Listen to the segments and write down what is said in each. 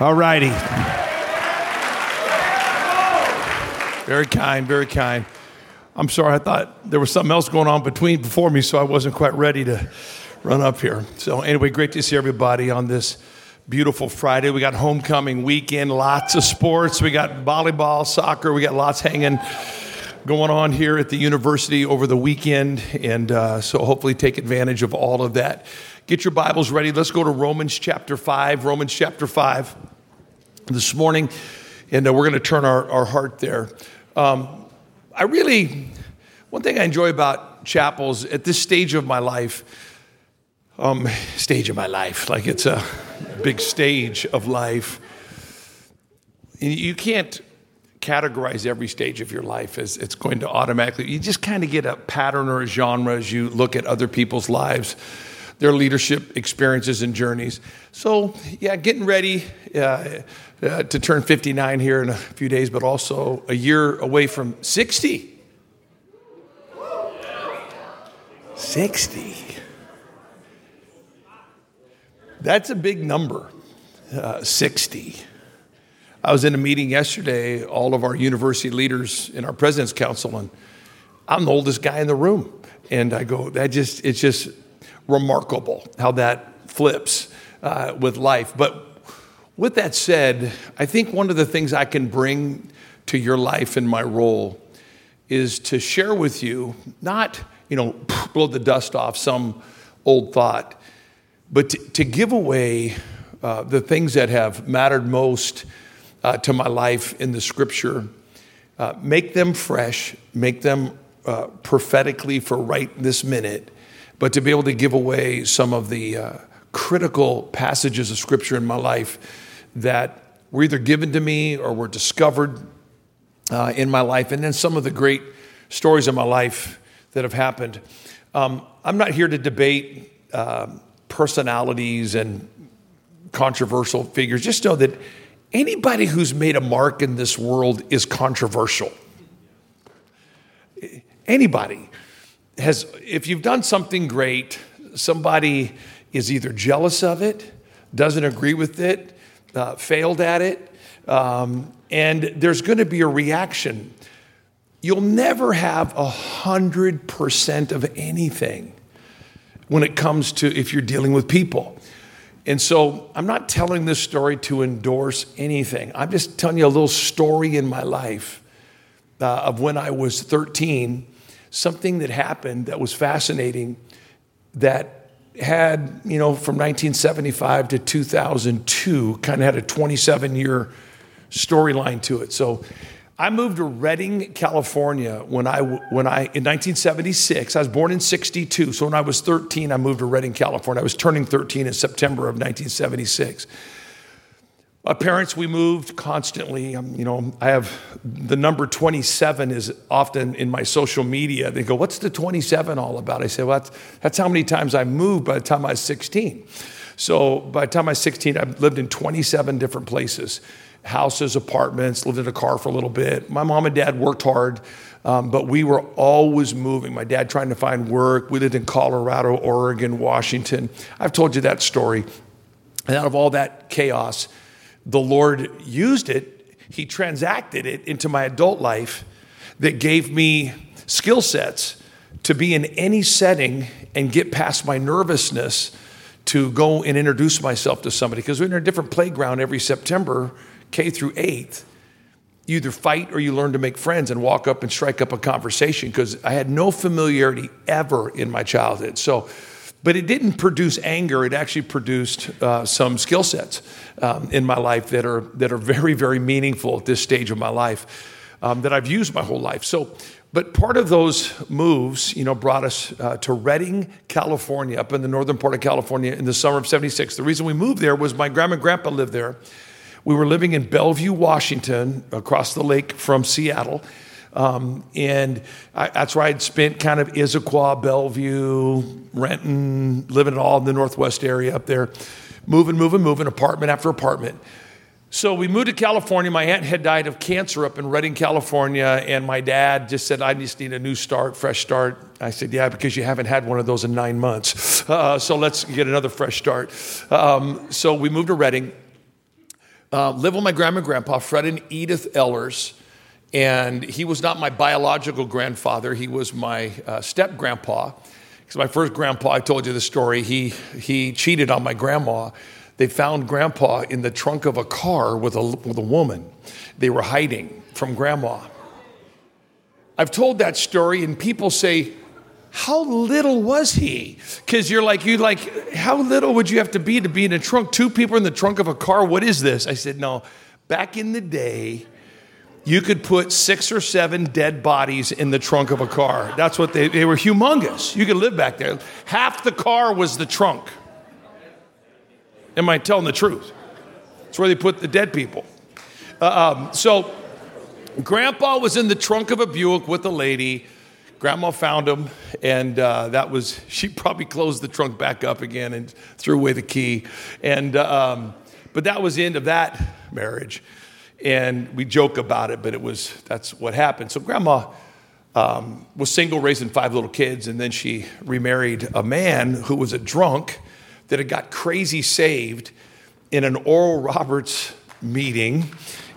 All righty. Very kind, very kind. I'm sorry, I thought there was something else going on between before me, so I wasn't quite ready to run up here. So, anyway, great to see everybody on this beautiful Friday. We got homecoming weekend, lots of sports. We got volleyball, soccer, we got lots hanging going on here at the university over the weekend. And uh, so, hopefully, take advantage of all of that. Get your Bibles ready. Let's go to Romans chapter 5. Romans chapter 5 this morning, and uh, we're going to turn our, our heart there. Um, I really, one thing I enjoy about chapels at this stage of my life, um, stage of my life, like it's a big stage of life. You can't categorize every stage of your life as it's going to automatically, you just kind of get a pattern or a genre as you look at other people's lives their leadership experiences and journeys. So, yeah, getting ready uh, uh, to turn 59 here in a few days, but also a year away from 60. 60. That's a big number, uh, 60. I was in a meeting yesterday, all of our university leaders in our president's council, and I'm the oldest guy in the room. And I go, that just, it's just remarkable how that flips uh, with life. But with that said, I think one of the things I can bring to your life in my role is to share with you, not, you know, blow the dust off some old thought, but to, to give away uh, the things that have mattered most uh, to my life in the scripture, uh, make them fresh, make them uh, prophetically for right this minute, but to be able to give away some of the uh, critical passages of scripture in my life that were either given to me or were discovered uh, in my life, and then some of the great stories of my life that have happened. Um, I'm not here to debate uh, personalities and controversial figures. Just know that anybody who's made a mark in this world is controversial. Anybody has, if you've done something great, somebody is either jealous of it, doesn't agree with it, uh, failed at it, um, and there's going to be a reaction. You'll never have a hundred percent of anything when it comes to if you're dealing with people. And so I'm not telling this story to endorse anything. I'm just telling you a little story in my life uh, of when I was 13 something that happened that was fascinating that had, you know, from 1975 to 2002, kind of had a 27 year storyline to it. So I moved to Redding, California when I, when I, in 1976. I was born in 62. So when I was 13, I moved to Redding, California. I was turning 13 in September of 1976. My parents, we moved constantly. You know, I have the number 27 is often in my social media. They go, What's the 27 all about? I say, Well, that's, that's how many times I moved by the time I was 16. So by the time I was 16, I lived in 27 different places houses, apartments, lived in a car for a little bit. My mom and dad worked hard, um, but we were always moving. My dad trying to find work. We lived in Colorado, Oregon, Washington. I've told you that story. And out of all that chaos, the Lord used it, He transacted it into my adult life that gave me skill sets to be in any setting and get past my nervousness to go and introduce myself to somebody. Because we're in a different playground every September, K through 8th. You either fight or you learn to make friends and walk up and strike up a conversation because I had no familiarity ever in my childhood. So, but it didn't produce anger. It actually produced uh, some skill sets um, in my life that are, that are very, very meaningful at this stage of my life um, that I've used my whole life. So, but part of those moves, you know, brought us uh, to Redding, California, up in the northern part of California in the summer of 76. The reason we moved there was my grandma and grandpa lived there. We were living in Bellevue, Washington, across the lake from Seattle. Um, and I, that's where I'd spent kind of Issaquah, Bellevue, Renton, living it all in the Northwest area up there, moving, moving, moving, apartment after apartment. So we moved to California. My aunt had died of cancer up in Redding, California, and my dad just said, I just need a new start, fresh start. I said, Yeah, because you haven't had one of those in nine months. Uh, so let's get another fresh start. Um, so we moved to Redding. uh, lived with my grandma and grandpa, Fred and Edith Ellers. And he was not my biological grandfather, he was my uh, step grandpa. Because my first grandpa, I told you the story, he, he cheated on my grandma. They found grandpa in the trunk of a car with a, with a woman. They were hiding from grandma. I've told that story, and people say, how little was he? Because you're like, you like, how little would you have to be to be in a trunk? Two people in the trunk of a car. What is this? I said, no. Back in the day, you could put six or seven dead bodies in the trunk of a car. That's what they, they were humongous. You could live back there. Half the car was the trunk. Am I telling the truth? It's where they put the dead people. Uh, um, so, Grandpa was in the trunk of a Buick with a lady. Grandma found him, and uh, that was, she probably closed the trunk back up again and threw away the key. And, uh, um, but that was the end of that marriage. And we joke about it, but it was, that's what happened. So grandma um, was single, raising five little kids, and then she remarried a man who was a drunk that had got crazy saved in an Oral Roberts meeting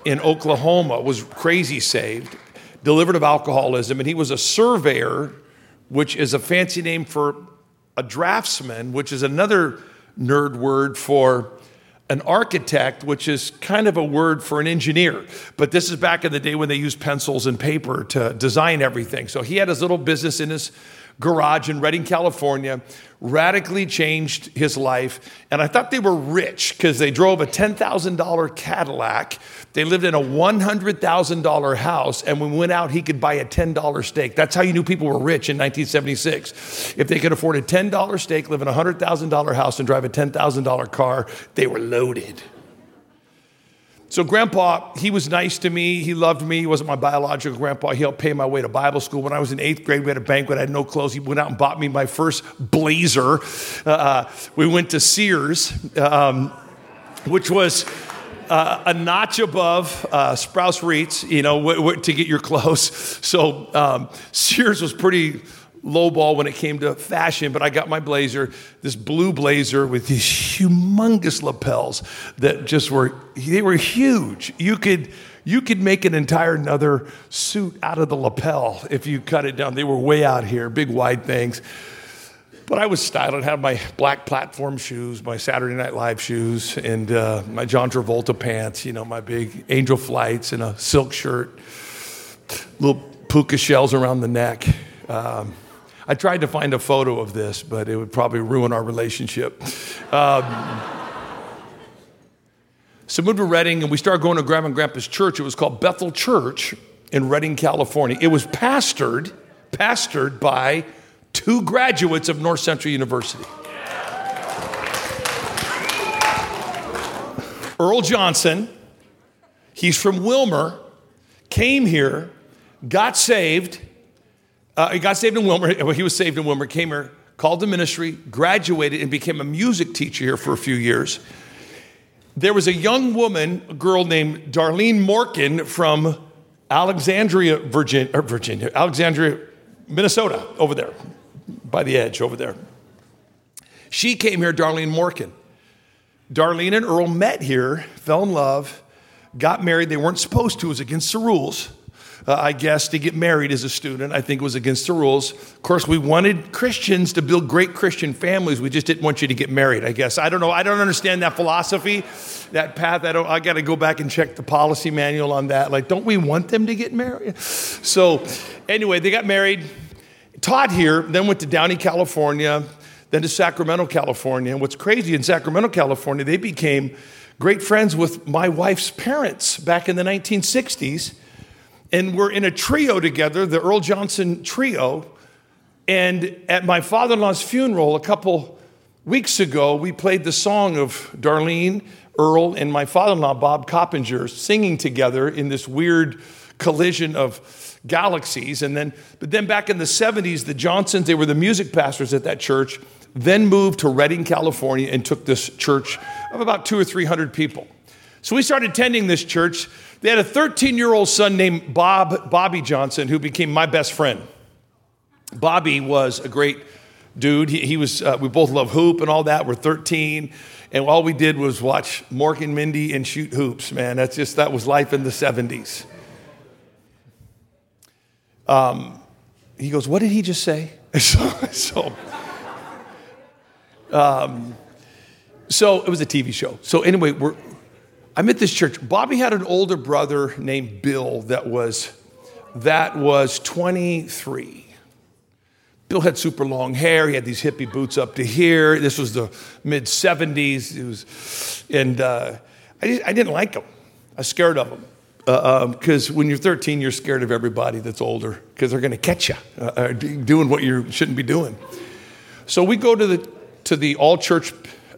in Oklahoma, was crazy saved, delivered of alcoholism, and he was a surveyor, which is a fancy name for a draftsman, which is another nerd word for an architect, which is kind of a word for an engineer. But this is back in the day when they used pencils and paper to design everything. So he had his little business in his garage in Redding, California, radically changed his life. And I thought they were rich because they drove a $10,000 Cadillac. They lived in a $100,000 house. And when we went out, he could buy a $10 steak. That's how you knew people were rich in 1976. If they could afford a $10 steak, live in a $100,000 house, and drive a $10,000 car, they were loaded. So, grandpa, he was nice to me. He loved me. He wasn't my biological grandpa. He helped pay my way to Bible school. When I was in eighth grade, we had a banquet. I had no clothes. He went out and bought me my first blazer. Uh, uh we went to Sears, um, which was. Uh, a notch above uh, Sprouse Reitz, you know, w- w- to get your clothes. So um, Sears was pretty low ball when it came to fashion, but I got my blazer, this blue blazer with these humongous lapels that just were, they were huge. You could, you could make an entire another suit out of the lapel if you cut it down. They were way out here, big wide things. But I was styled. I had my black platform shoes, my Saturday Night Live shoes, and uh, my John Travolta pants, you know, my big angel flights and a silk shirt, little puka shells around the neck. Um, I tried to find a photo of this, but it would probably ruin our relationship. Um, so moved to Redding, and we started going to Grandma and Grandpa's church. It was called Bethel Church in Redding, California. It was pastored, pastored by two graduates of North Central University. Earl Johnson, he's from Willmar, came here, got saved, uh, he got saved in Willmar. He was saved in Willmar, came here, called the ministry, graduated, and became a music teacher here for a few years. There was a young woman, a girl named Darlene Morkin from Alexandria, Virginia, Virginia, Alexandria, Minnesota, over there, by the edge over there. She came here, Darlene Morkin. Darlene and Earl met here, fell in love, got married. They weren't supposed to, it was against the rules uh, I guess, to get married as a student. I think it was against the rules. Of course, we wanted Christians to build great Christian families. We just didn't want you to get married, I guess. I don't know. I don't understand that philosophy, that path. I, don't, I got to go back and check the policy manual on that. Like, don't we want them to get married? So, anyway, they got married, taught here, then went to Downey, California, then to Sacramento, California. And what's crazy in Sacramento, California, they became great friends with my wife's parents back in the 1960s and we're in a trio together, the Earl Johnson trio. And at my father in law's funeral a couple weeks ago, we played the song of Darlene, Earl, and my father in law, Bob Coppinger, singing together in this weird collision of galaxies. And then, but then back in the 70s, the Johnsons, they were the music pastors at that church, then moved to Redding, California, and took this church of about two or 300 people. So we started attending this church. They had a 13 year old son named Bob, Bobby Johnson, who became my best friend. Bobby was a great dude. He, he was, uh, we both love hoop and all that. We're 13. And all we did was watch Mork and Mindy and shoot hoops, man. That's just, that was life in the 70s. Um, he goes, What did he just say? So, so, um, so it was a TV show. So anyway, we're, I'm at this church. Bobby had an older brother named Bill that was that was 23. Bill had super long hair. He had these hippie boots up to here. This was the mid 70s. It was, and uh, I, I, didn't like him. I was scared of him. Because uh, um, when you're 13, you're scared of everybody that's older because they're going to catch you uh, uh doing what you shouldn't be doing. So we go to the to the all church.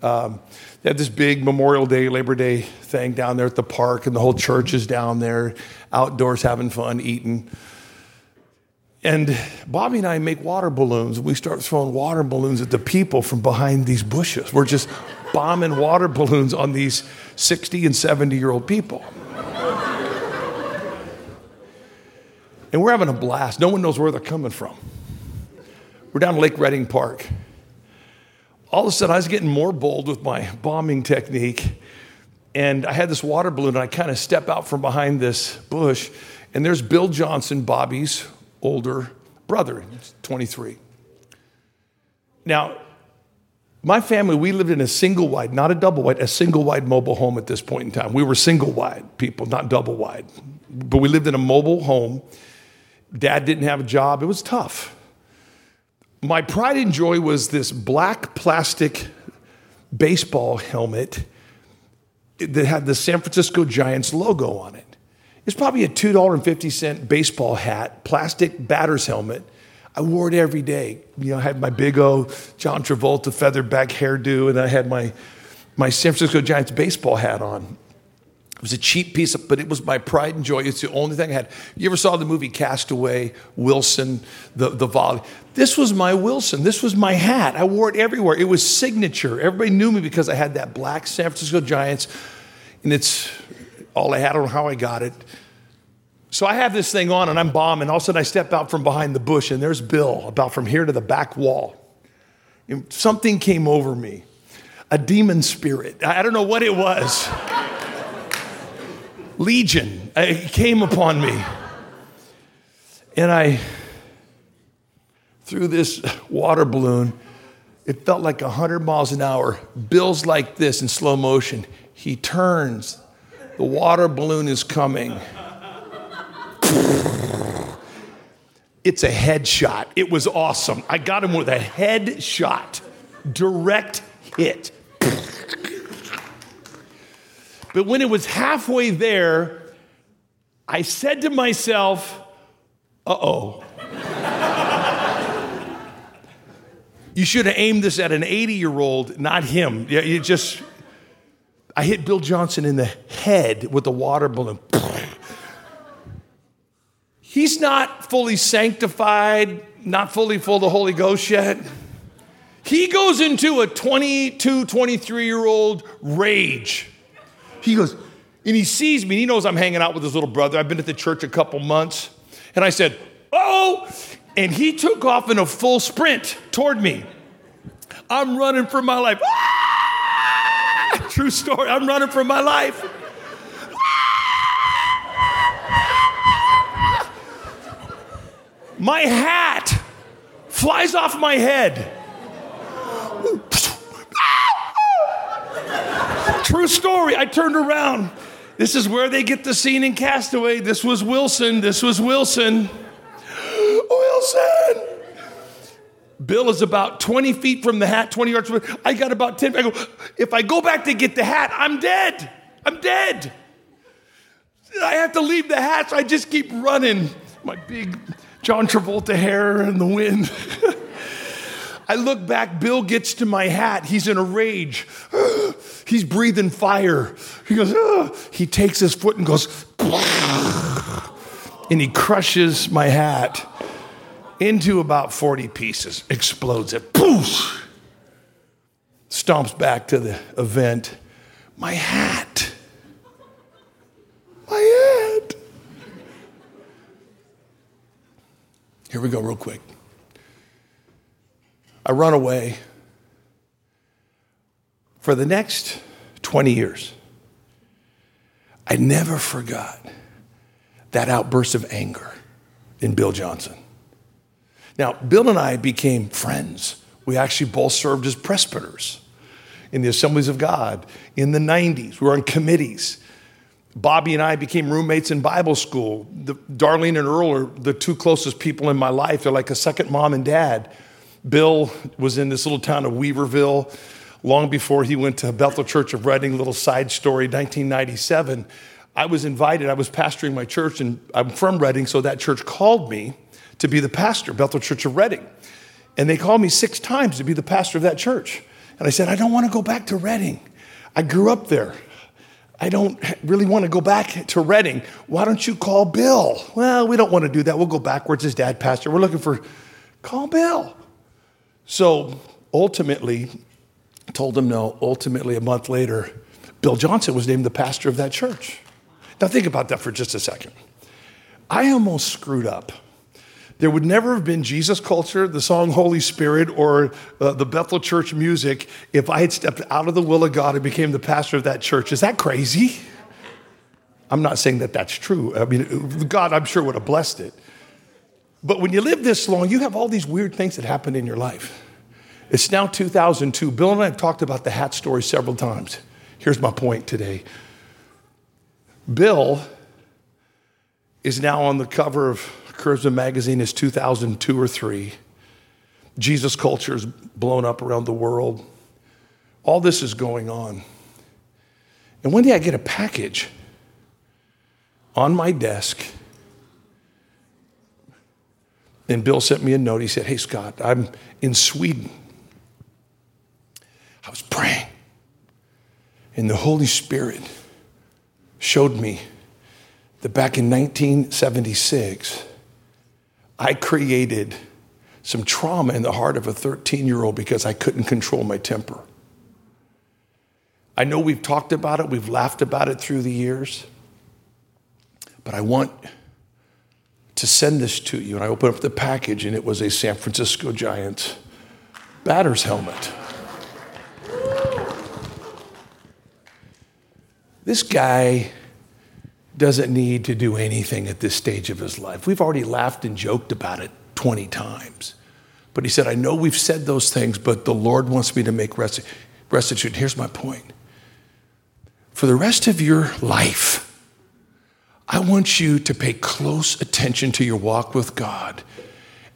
Um, they have this big Memorial Day, Labor Day thing down there at the park, and the whole church is down there, outdoors having fun, eating. And Bobby and I make water balloons. And we start throwing water balloons at the people from behind these bushes. We're just bombing water balloons on these 60 and 70 year old people. And we're having a blast. No one knows where they're coming from. We're down Lake Redding Park. All of a sudden, I was getting more bold with my bombing technique. And I had this water balloon, and I kind of step out from behind this bush. And there's Bill Johnson, Bobby's older brother, 23. Now, my family, we lived in a single wide, not a double wide, a single wide mobile home at this point in time. We were single wide people, not double wide. But we lived in a mobile home. Dad didn't have a job. It was tough. My pride and joy was this black plastic baseball helmet that had the San Francisco Giants logo on it. It's probably a $2.50 baseball hat, plastic batter's helmet. I wore it every day. You know, I had my big O John Travolta feather back hairdo, and I had my, my San Francisco Giants baseball hat on. It was a cheap piece, of, but it was my pride and joy. It's the only thing I had. You ever saw the movie Castaway, Wilson, the, the volley? This was my Wilson. This was my hat. I wore it everywhere. It was signature. Everybody knew me because I had that black San Francisco Giants, and it's all I had. I don't know how I got it. So I have this thing on, and I'm bombing. All of a sudden, I step out from behind the bush, and there's Bill about from here to the back wall. Something came over me a demon spirit. I don't know what it was legion uh, came upon me. And I threw this water balloon. It felt like 100 miles an hour. Bill's like this in slow motion. He turns. The water balloon is coming. It's a headshot. It was awesome. I got him with a headshot, direct hit. But when it was halfway there, I said to myself, uh oh. you should have aimed this at an 80 year old, not him. Yeah, you just, I hit Bill Johnson in the head with a water balloon. He's not fully sanctified, not fully full of the Holy Ghost yet. He goes into a 22, 23 year old rage. He goes, and he sees me, And he knows I'm hanging out with his little brother. I've been at the church a couple months. And I said, Oh, and he took off in a full sprint toward me. I'm running for my life. Ah! True story. I'm running for my life. My hat flies off my head. True story. I turned around. This is where they get the scene in Castaway. This was Wilson. This was Wilson. Wilson! Bill is about 20 feet from the hat, 20 yards from I got about 10. I go, if I go back to get the hat, I'm dead. I'm dead. I have to leave the hat, so I just keep running. My big John Travolta hair in the wind. I look back, Bill gets to my hat. He's in a rage. He's breathing fire. He goes, Ugh. he takes his foot and goes, and he crushes my hat into about 40 pieces, explodes it, poof, stomps back to the event. My hat. My hat. Here we go, real quick. I run away. For the next 20 years, I never forgot that outburst of anger in Bill Johnson. Now, Bill and I became friends. We actually both served as presbyters in the Assemblies of God in the 90s. We were on committees. Bobby and I became roommates in Bible school. The, Darlene and Earl are the two closest people in my life. They're like a second mom and dad. Bill was in this little town of Weaverville long before he went to Bethel Church of Redding, Little side story 1997. I was invited, I was pastoring my church, and I'm from Redding, so that church called me to be the pastor, Bethel Church of Redding. And they called me six times to be the pastor of that church. And I said, I don't want to go back to Redding. I grew up there. I don't really want to go back to Redding. Why don't you call Bill? Well, we don't want to do that. We'll go backwards. His dad pastor. We're looking for, call Bill. So ultimately, told him no. Ultimately, a month later, Bill Johnson was named the pastor of that church. Now, think about that for just a second. I almost screwed up there would never have been Jesus culture, the song Holy Spirit, or uh, the Bethel Church music if I had stepped out of the will of God and became the pastor of that church. Is that crazy? I'm not saying that that's true. I mean, God, I'm sure, would have blessed it. But when you live this long, you have all these weird things that happen in your life. It's now 2002. Bill and I have talked about the hat story several times. Here's my point today Bill is now on the cover of Charisma Magazine is 2002 or 3. Jesus culture is blown up around the world. All this is going on. And one day I get a package on my desk. And Bill sent me a note. He said, Hey, Scott, I'm in Sweden. I was praying. And the Holy Spirit showed me that back in 1976, I created some trauma in the heart of a 13 year old because I couldn't control my temper. I know we've talked about it, we've laughed about it through the years, but I want to send this to you. And I opened up the package, and it was a San Francisco Giants batter's helmet. This guy doesn't need to do anything at this stage of his life. We've already laughed and joked about it 20 times. But he said, I know we've said those things, but the Lord wants me to make restitution. Here's my point. For the rest of your life, I want you to pay close attention to your walk with God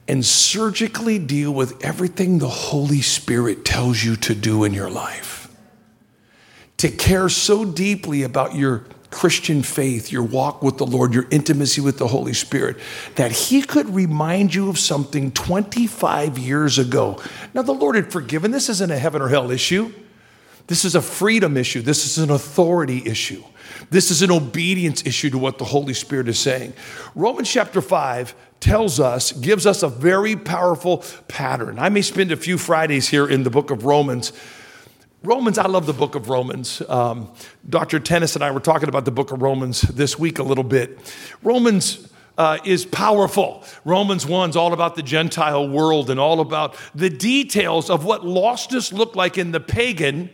and surgically deal with everything the Holy Spirit tells you to do in your life. To care so deeply about your Christian faith, your walk with the Lord, your intimacy with the Holy Spirit, that He could remind you of something 25 years ago. Now, the Lord had forgiven. This isn't a heaven or hell issue. This is a freedom issue. This is an authority issue. This is an obedience issue to what the Holy Spirit is saying. Romans chapter 5 tells us, gives us a very powerful pattern. I may spend a few Fridays here in the book of Romans Romans, I love the book of Romans. Um, Dr. Tennis and I were talking about the book of Romans this week a little bit. Romans uh, is powerful. Romans 1 is all about the Gentile world and all about the details of what lostness looked like in the pagan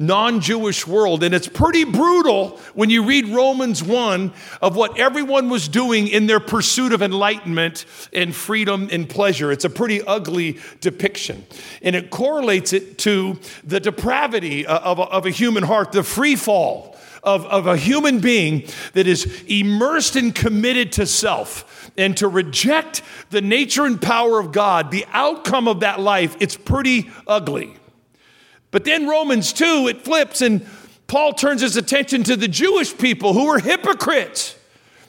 non Jewish world. And it's pretty brutal when you read Romans 1 of what everyone was doing in their pursuit of enlightenment and freedom and pleasure. It's a pretty ugly depiction. And it correlates it to the depravity uh, of a, of a human heart, the free fall. Of, of a human being that is immersed and committed to self and to reject the nature and power of God, the outcome of that life, it's pretty ugly. But then Romans 2, it flips, and Paul turns his attention to the Jewish people who were hypocrites.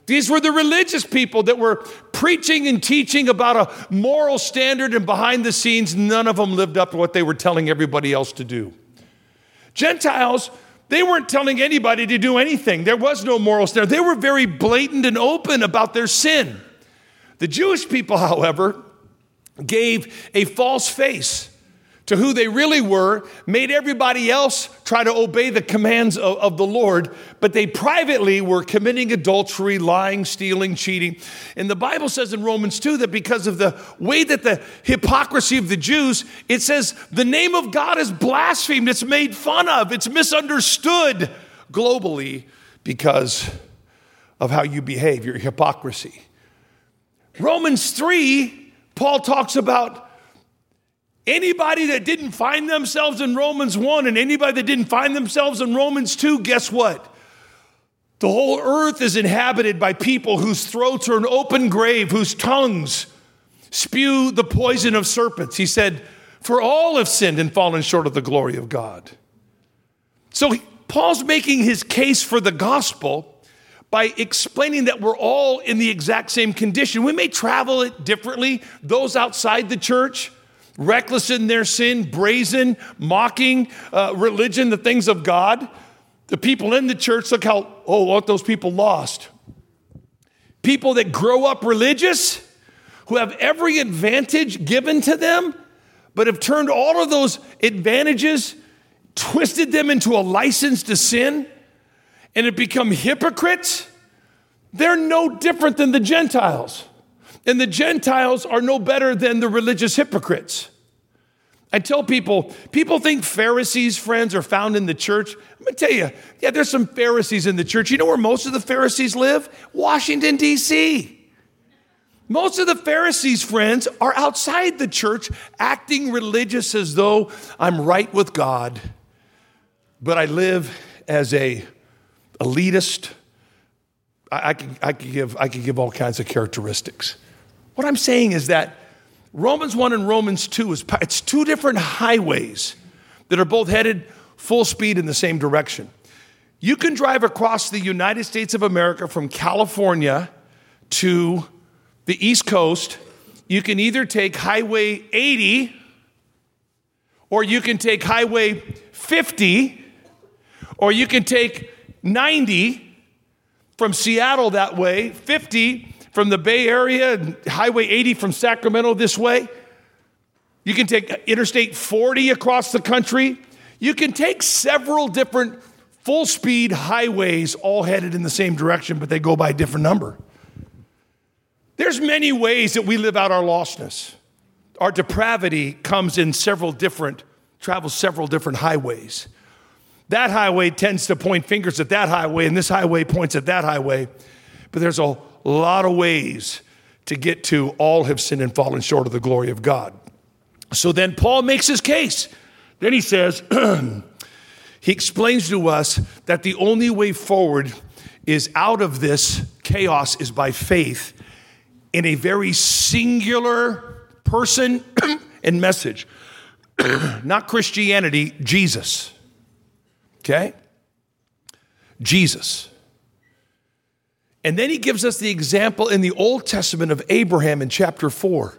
These were the religious people that were preaching and teaching about a moral standard, and behind the scenes, none of them lived up to what they were telling everybody else to do. Gentiles, they weren't telling anybody to do anything. There was no moral standard. They were very blatant and open about their sin. The Jewish people, however, gave a false face to who they really were, made everybody else try to obey the commands of, of, the Lord, but they privately were committing adultery, lying, stealing, cheating. And the Bible says in Romans 2 that because of the way that the hypocrisy of the Jews, it says the name of God is blasphemed, it's made fun of, it's misunderstood globally because of how you behave, your hypocrisy. Romans 3, Paul talks about Anybody that didn't find themselves in Romans 1 and anybody that didn't find themselves in Romans 2, guess what? The whole earth is inhabited by people whose throats are an open grave, whose tongues spew the poison of serpents. He said, For all have sinned and fallen short of the glory of God. So Paul's making his case for the gospel by explaining that we're all in the exact same condition. We may travel it differently, those outside the church reckless in their sin, brazen, mocking uh, religion, the things of God. The people in the church, look how, oh, what those people lost. People that grow up religious, who have every advantage given to them, but have turned all of those advantages, twisted them into a license to sin, and have become hypocrites. They're no different than the Gentiles. And the Gentiles are no better than the religious hypocrites. I tell people, people think Pharisees, friends, are found in the church. I'm gonna tell you, yeah, there's some Pharisees in the church. You know where most of the Pharisees live? Washington, D.C. Most of the Pharisees, friends, are outside the church acting religious as though I'm right with God, but I live as a elitist. I, I, can, I, can give, I can give all kinds of characteristics. What I'm saying is that Romans 1 and Romans 2 is it's two different highways that are both headed full speed in the same direction. You can drive across the United States of America from California to the East Coast. You can either take Highway 80 or you can take Highway 50 or you can take 90 from Seattle that way, 50 from the Bay Area, Highway 80 from Sacramento this way. You can take Interstate 40 across the country. You can take several different full speed highways all headed in the same direction, but they go by a different number. There's many ways that we live out our lostness. Our depravity comes in several different, travels several different highways. That highway tends to point fingers at that highway, and this highway points at that highway. But there's a a lot of ways to get to all have sinned and fallen short of the glory of God. So then Paul makes his case. Then he says, he explains to us that the only way forward is out of this chaos is by faith in a very singular person and message. Not Christianity, Jesus. Okay? Jesus. And then he gives us the example in the Old Testament of Abraham in chapter 4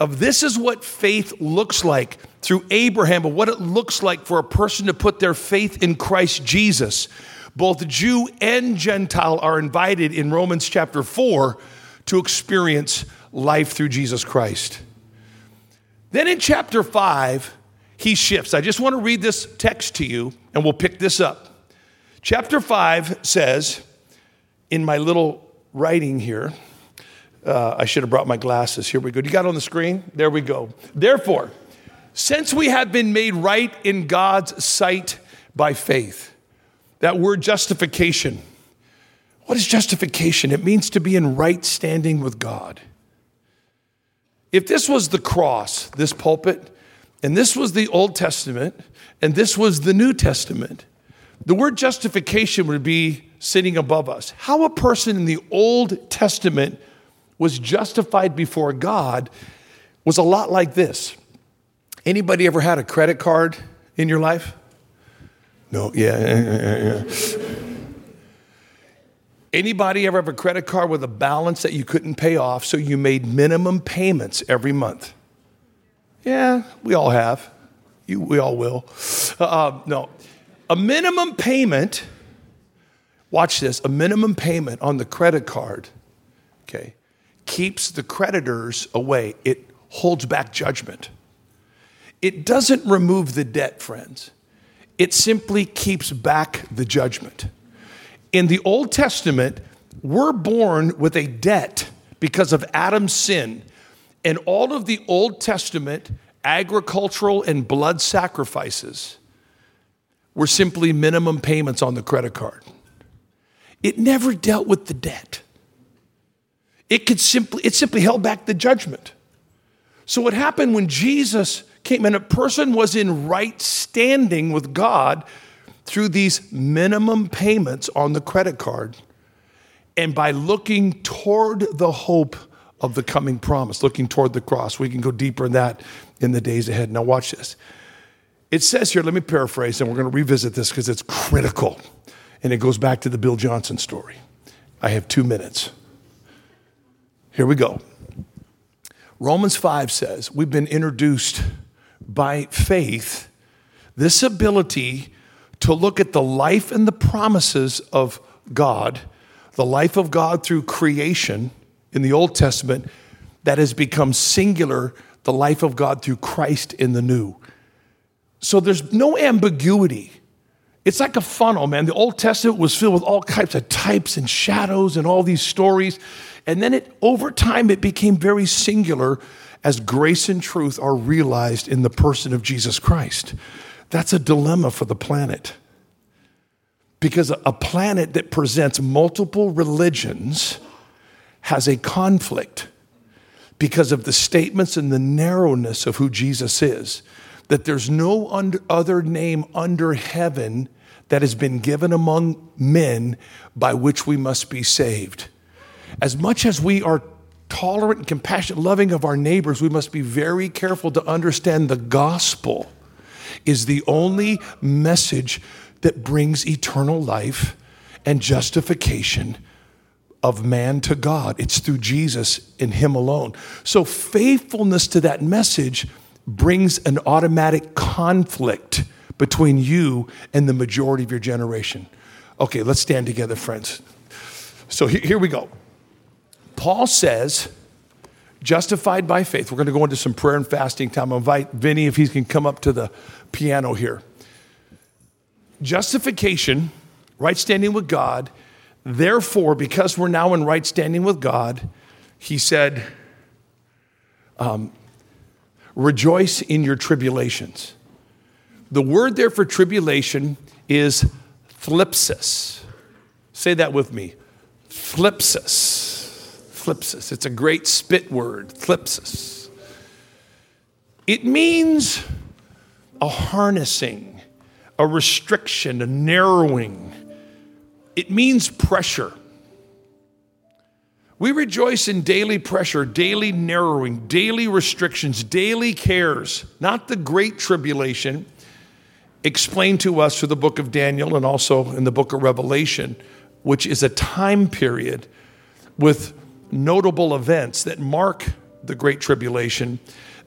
of this is what faith looks like through Abraham, but what it looks like for a person to put their faith in Christ Jesus. Both Jew and Gentile are invited in Romans chapter 4 to experience life through Jesus Christ. Then in chapter 5, he shifts. I just want to read this text to you and we'll pick this up. Chapter 5 says, in my little writing here, uh, I should have brought my glasses. Here we go. You got on the screen? There we go. Therefore, since we have been made right in God's sight by faith, that word justification. What is justification? It means to be in right standing with God. If this was the cross, this pulpit, and this was the Old Testament, and this was the New Testament, the word justification would be sitting above us. How a person in the Old Testament was justified before God was a lot like this. Anybody ever had a credit card in your life? No, yeah, yeah, yeah. Anybody ever have a credit card with a balance that you couldn't pay off, so you made minimum payments every month? Yeah, we all have. You, we all will. Uh, uh no, a minimum payment watch this, a minimum payment on the credit card, okay, keeps the creditors away. It holds back judgment. It doesn't remove the debt, friends. It simply keeps back the judgment. In the Old Testament, we're born with a debt because of Adam's sin. And all of the Old Testament agricultural and blood sacrifices were simply minimum payments on the credit card. It never dealt with the debt. It could simply it simply held back the judgment. So what happened when Jesus came and a person was in right standing with God through these minimum payments on the credit card and by looking toward the hope of the coming promise, looking toward the cross. We can go deeper in that in the days ahead. Now, watch this. It says here, let me paraphrase, and we're going to revisit this because it's critical. And it goes back to the Bill Johnson story. I have two minutes. Here we go. Romans 5 says, We've been introduced by faith this ability to look at the life and the promises of God the life of God through creation in the Old Testament that has become singular, the life of God through Christ in the New. So there's no ambiguity. It's like a funnel, man. The Old Testament was filled with all types of types and shadows and all these stories. And then it over time it became very singular as grace and truth are realized in the person of Jesus Christ. That's a dilemma for the planet. Because a planet that presents multiple religions has a conflict because of the statements and the narrowness of who Jesus is. That there's no other name under heaven that has been given among men by which we must be saved. As much as we are tolerant and compassionate, loving of our neighbors, we must be very careful to understand the gospel is the only message that brings eternal life and justification of man to God. It's through Jesus in Him alone. So, faithfulness to that message brings an automatic conflict between you and the majority of your generation. Okay, let's stand together, friends. So, here we go. Paul says, justified by faith. We're going to go into some prayer and fasting time. I'll invite Vinny if he can come up to the piano here. Justification, right standing with God. Therefore, because we're now in right standing with God, he said, um, rejoice in your tribulations. The word there for tribulation is thlipsis. Say that with me. Thlipsis. Thlipsis. It's a great spit word, thlipsis. It means a harnessing a restriction, a narrowing. It means pressure. We rejoice in daily pressure, daily narrowing, daily restrictions, daily cares, not the great tribulation explained to us through the book of Daniel and also in the book of Revelation, which is a time period with notable events that mark the great tribulation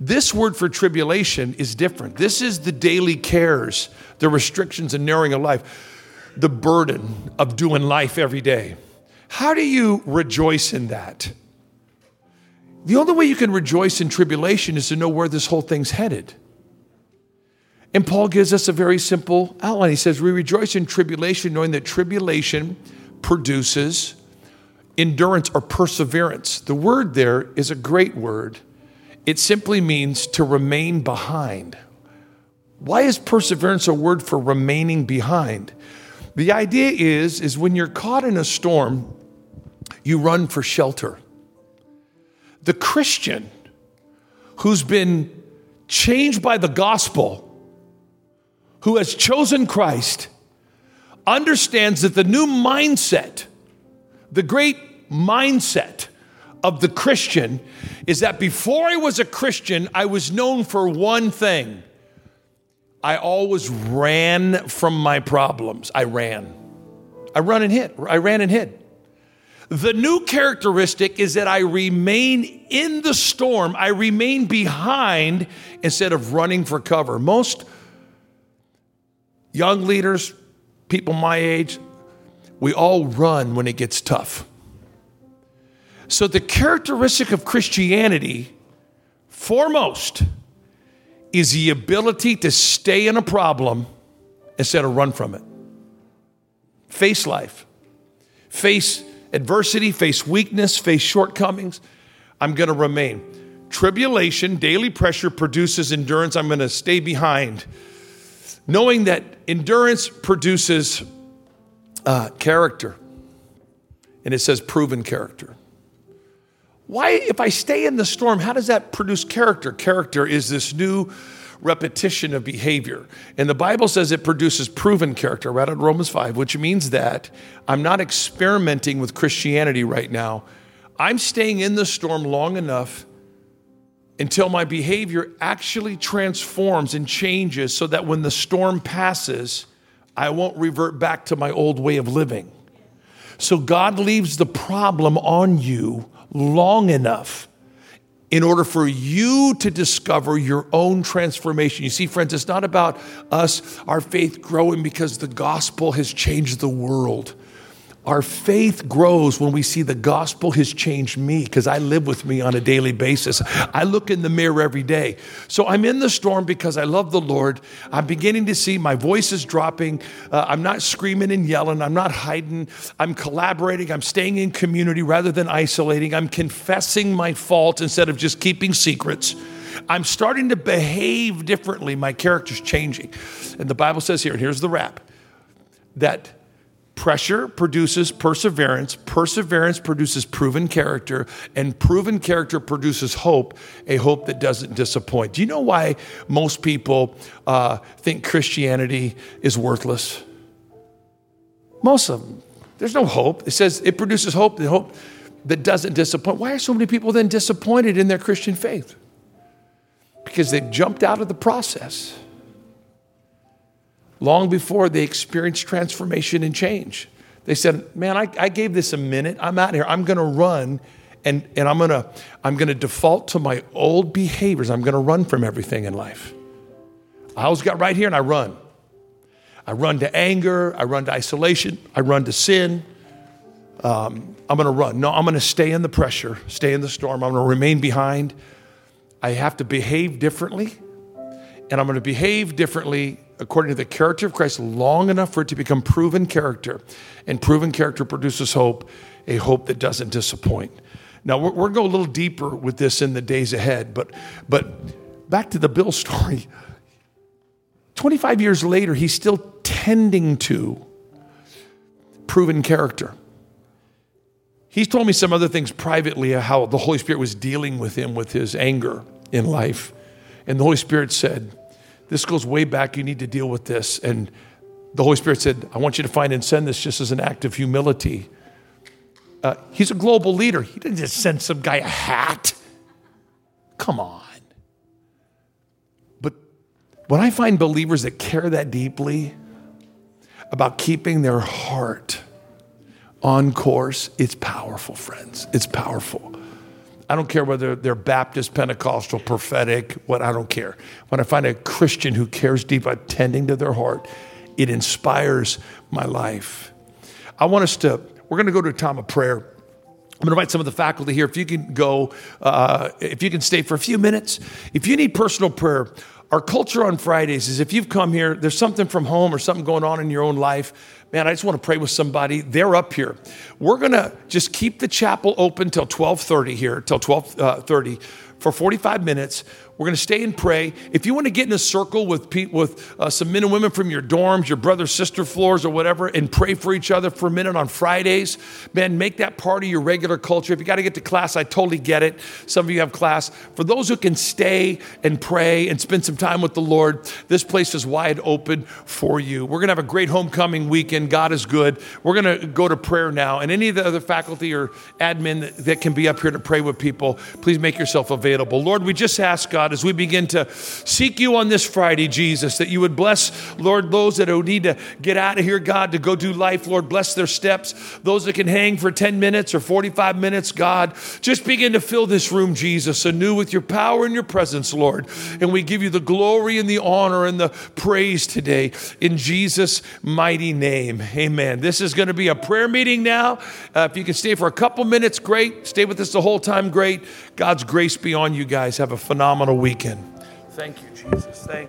this word for tribulation is different. This is the daily cares, the restrictions and narrowing of life, the burden of doing life every day. How do you rejoice in that? The only way you can rejoice in tribulation is to know where this whole thing's headed. And Paul gives us a very simple outline. He says, We rejoice in tribulation, knowing that tribulation produces endurance or perseverance. The word there is a great word. It simply means to remain behind. Why is perseverance a word for remaining behind? The idea is, is when you're caught in a storm, you run for shelter. The Christian who's been changed by the gospel, who has chosen Christ, understands that the new mindset, the great mindset of the Christian is that before I was a Christian, I was known for one thing. I always ran from my problems. I ran. I run and hid. I ran and hid. The new characteristic is that I remain in the storm. I remain behind instead of running for cover. Most young leaders, people my age, we all run when it gets tough. So, the characteristic of Christianity, foremost, is the ability to stay in a problem instead of run from it. Face life, face adversity, face weakness, face shortcomings. I'm going to remain. Tribulation, daily pressure produces endurance. I'm going to stay behind. Knowing that endurance produces uh, character. And it says proven character. Why, if I stay in the storm, how does that produce character? Character is this new repetition of behavior. And the Bible says it produces proven character, right out of Romans 5, which means that I'm not experimenting with Christianity right now. I'm staying in the storm long enough until my behavior actually transforms and changes so that when the storm passes, I won't revert back to my old way of living. So God leaves the problem on you long enough in order for you to discover your own transformation. You see, friends, it's not about us, our faith growing because the gospel has changed the world. Our faith grows when we see the gospel has changed me because I live with me on a daily basis. I look in the mirror every day. So I'm in the storm because I love the Lord. I'm beginning to see my voice is dropping. Uh, I'm not screaming and yelling. I'm not hiding. I'm collaborating. I'm staying in community rather than isolating. I'm confessing my fault instead of just keeping secrets. I'm starting to behave differently. My character's changing. And the Bible says here, and here's the wrap that Pressure produces perseverance, perseverance produces proven character, and proven character produces hope, a hope that doesn't disappoint. Do you know why most people uh, think Christianity is worthless? Most of them. There's no hope. It says it produces hope, the hope that doesn't disappoint. Why are so many people then disappointed in their Christian faith? Because they've jumped out of the process long before they experienced transformation and change. They said, Man, I, I gave this a minute. I'm out here. I'm going to run and, and I'm going to I'm to default to my old behaviors. I'm going to run from everything in life. I always got right here and I run. I run to anger. I run to isolation. I run to sin. Um, I'm going to run. No, I'm going to stay in the pressure, stay in the storm. I'm going to remain behind. I have to behave differently. And I'm going to behave differently according to the character of Christ long enough for it to become proven character. And proven character produces hope, a hope that doesn't disappoint. Now, we're, we're going to go a little deeper with this in the days ahead, but, but back to the Bill story. 25 years later, he's still tending to proven character. He's told me some other things privately how the Holy Spirit was dealing with him with his anger in life. And the Holy Spirit said, this goes way back. You need to deal with this. And the Holy Spirit said, I want you to find and send this just as an act of humility. Uh, he's a global leader. He didn't just send some guy a hat. Come on. But when I find believers that care that deeply about keeping their heart on course, it's powerful, friends. It's powerful. I don't care whether they're Baptist, Pentecostal, prophetic, what I don't care. When I find a Christian who cares deep about tending to their heart, it inspires my life. I want us to, we're going to go to a time of prayer. I'm going to invite some of the faculty here. If you can go, uh, if you can stay for a few minutes. If you need personal prayer, our culture on Fridays is if you've come here, there's something from home or something going on in your own life man, I just want to pray with somebody. They're up here. We're going to just keep the chapel open till 1230 here, till 1230 uh, for 45 minutes. We're going to stay and pray. If you want to get in a circle with, with uh, some men and women from your dorms, your brother, sister floors, or whatever, and pray for each other for a minute on Fridays, man, make that part of your regular culture. If you got to get to class, I totally get it. Some of you have class. For those who can stay and pray and spend some time with the Lord, this place is wide open for you. We're going to have a great homecoming weekend. God is good. We're going to go to prayer now. And any of the other faculty or admin that, that can be up here to pray with people, please make yourself available. Lord, we just ask God God, as we begin to seek you on this Friday, Jesus, that you would bless, Lord, those that need to get out of here, God, to go do life, Lord, bless their steps. Those that can hang for 10 minutes or 45 minutes, God, just begin to fill this room, Jesus, anew with your power and your presence, Lord. And we give you the glory and the honor and the praise today in Jesus' mighty name. Amen. This is going to be a prayer meeting now. Uh, if you can stay for a couple minutes, great. Stay with us the whole time, great. God's grace be on you guys. Have a phenomenal weekend. Thank you, Jesus. Thank